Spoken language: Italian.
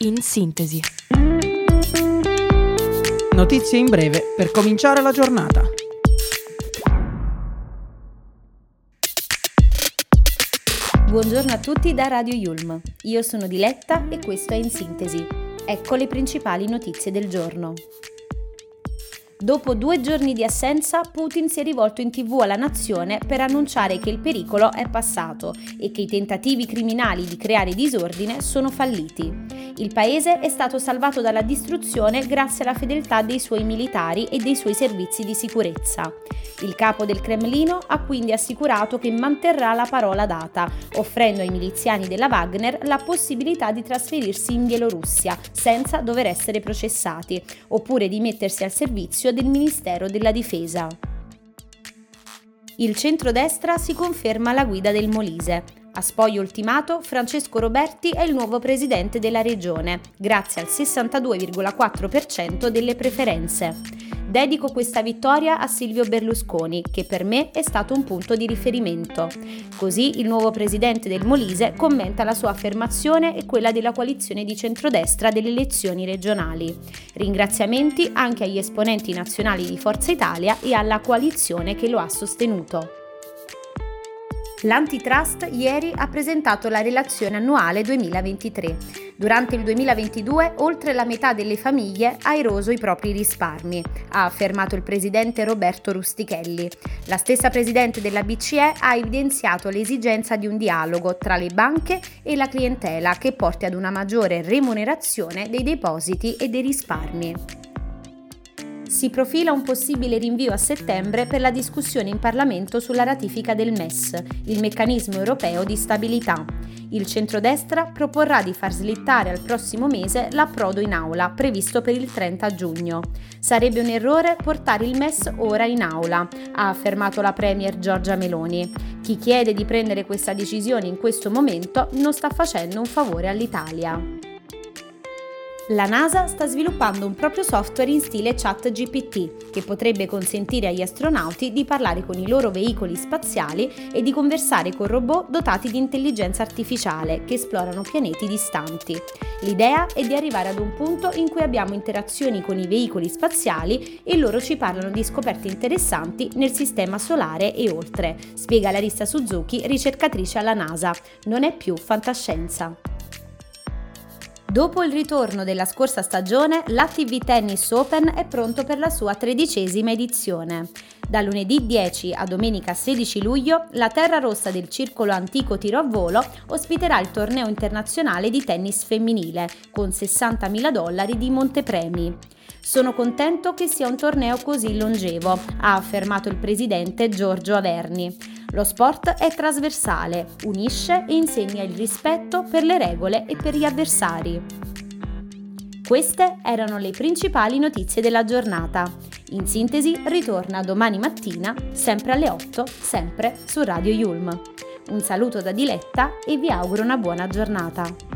In sintesi. Notizie in breve per cominciare la giornata. Buongiorno a tutti da Radio Yulm. Io sono Diletta e questo è In Sintesi. Ecco le principali notizie del giorno. Dopo due giorni di assenza, Putin si è rivolto in tv alla nazione per annunciare che il pericolo è passato e che i tentativi criminali di creare disordine sono falliti. Il paese è stato salvato dalla distruzione grazie alla fedeltà dei suoi militari e dei suoi servizi di sicurezza. Il capo del Cremlino ha quindi assicurato che manterrà la parola data, offrendo ai miliziani della Wagner la possibilità di trasferirsi in Bielorussia senza dover essere processati, oppure di mettersi al servizio del Ministero della Difesa. Il centrodestra si conferma alla guida del Molise. A spoglio ultimato, Francesco Roberti è il nuovo presidente della regione, grazie al 62,4% delle preferenze. Dedico questa vittoria a Silvio Berlusconi, che per me è stato un punto di riferimento. Così il nuovo presidente del Molise commenta la sua affermazione e quella della coalizione di centrodestra delle elezioni regionali. Ringraziamenti anche agli esponenti nazionali di Forza Italia e alla coalizione che lo ha sostenuto. L'Antitrust ieri ha presentato la relazione annuale 2023. Durante il 2022 oltre la metà delle famiglie ha eroso i propri risparmi, ha affermato il presidente Roberto Rustichelli. La stessa presidente della BCE ha evidenziato l'esigenza di un dialogo tra le banche e la clientela che porti ad una maggiore remunerazione dei depositi e dei risparmi si profila un possibile rinvio a settembre per la discussione in Parlamento sulla ratifica del MES, il meccanismo europeo di stabilità. Il centrodestra proporrà di far slittare al prossimo mese l'approdo in aula, previsto per il 30 giugno. Sarebbe un errore portare il MES ora in aula, ha affermato la Premier Giorgia Meloni. Chi chiede di prendere questa decisione in questo momento non sta facendo un favore all'Italia. La NASA sta sviluppando un proprio software in stile ChatGPT che potrebbe consentire agli astronauti di parlare con i loro veicoli spaziali e di conversare con robot dotati di intelligenza artificiale che esplorano pianeti distanti. L'idea è di arrivare ad un punto in cui abbiamo interazioni con i veicoli spaziali e loro ci parlano di scoperte interessanti nel sistema solare e oltre, spiega Larissa Suzuki, ricercatrice alla NASA. Non è più fantascienza. Dopo il ritorno della scorsa stagione, l'ATV Tennis Open è pronto per la sua tredicesima edizione. Da lunedì 10 a domenica 16 luglio, la terra rossa del Circolo Antico Tiro a Volo ospiterà il torneo internazionale di tennis femminile, con 60.000 dollari di montepremi. Sono contento che sia un torneo così longevo, ha affermato il presidente Giorgio Averni. Lo sport è trasversale, unisce e insegna il rispetto per le regole e per gli avversari. Queste erano le principali notizie della giornata. In sintesi, ritorna domani mattina, sempre alle 8, sempre su Radio Yulm. Un saluto da Diletta e vi auguro una buona giornata.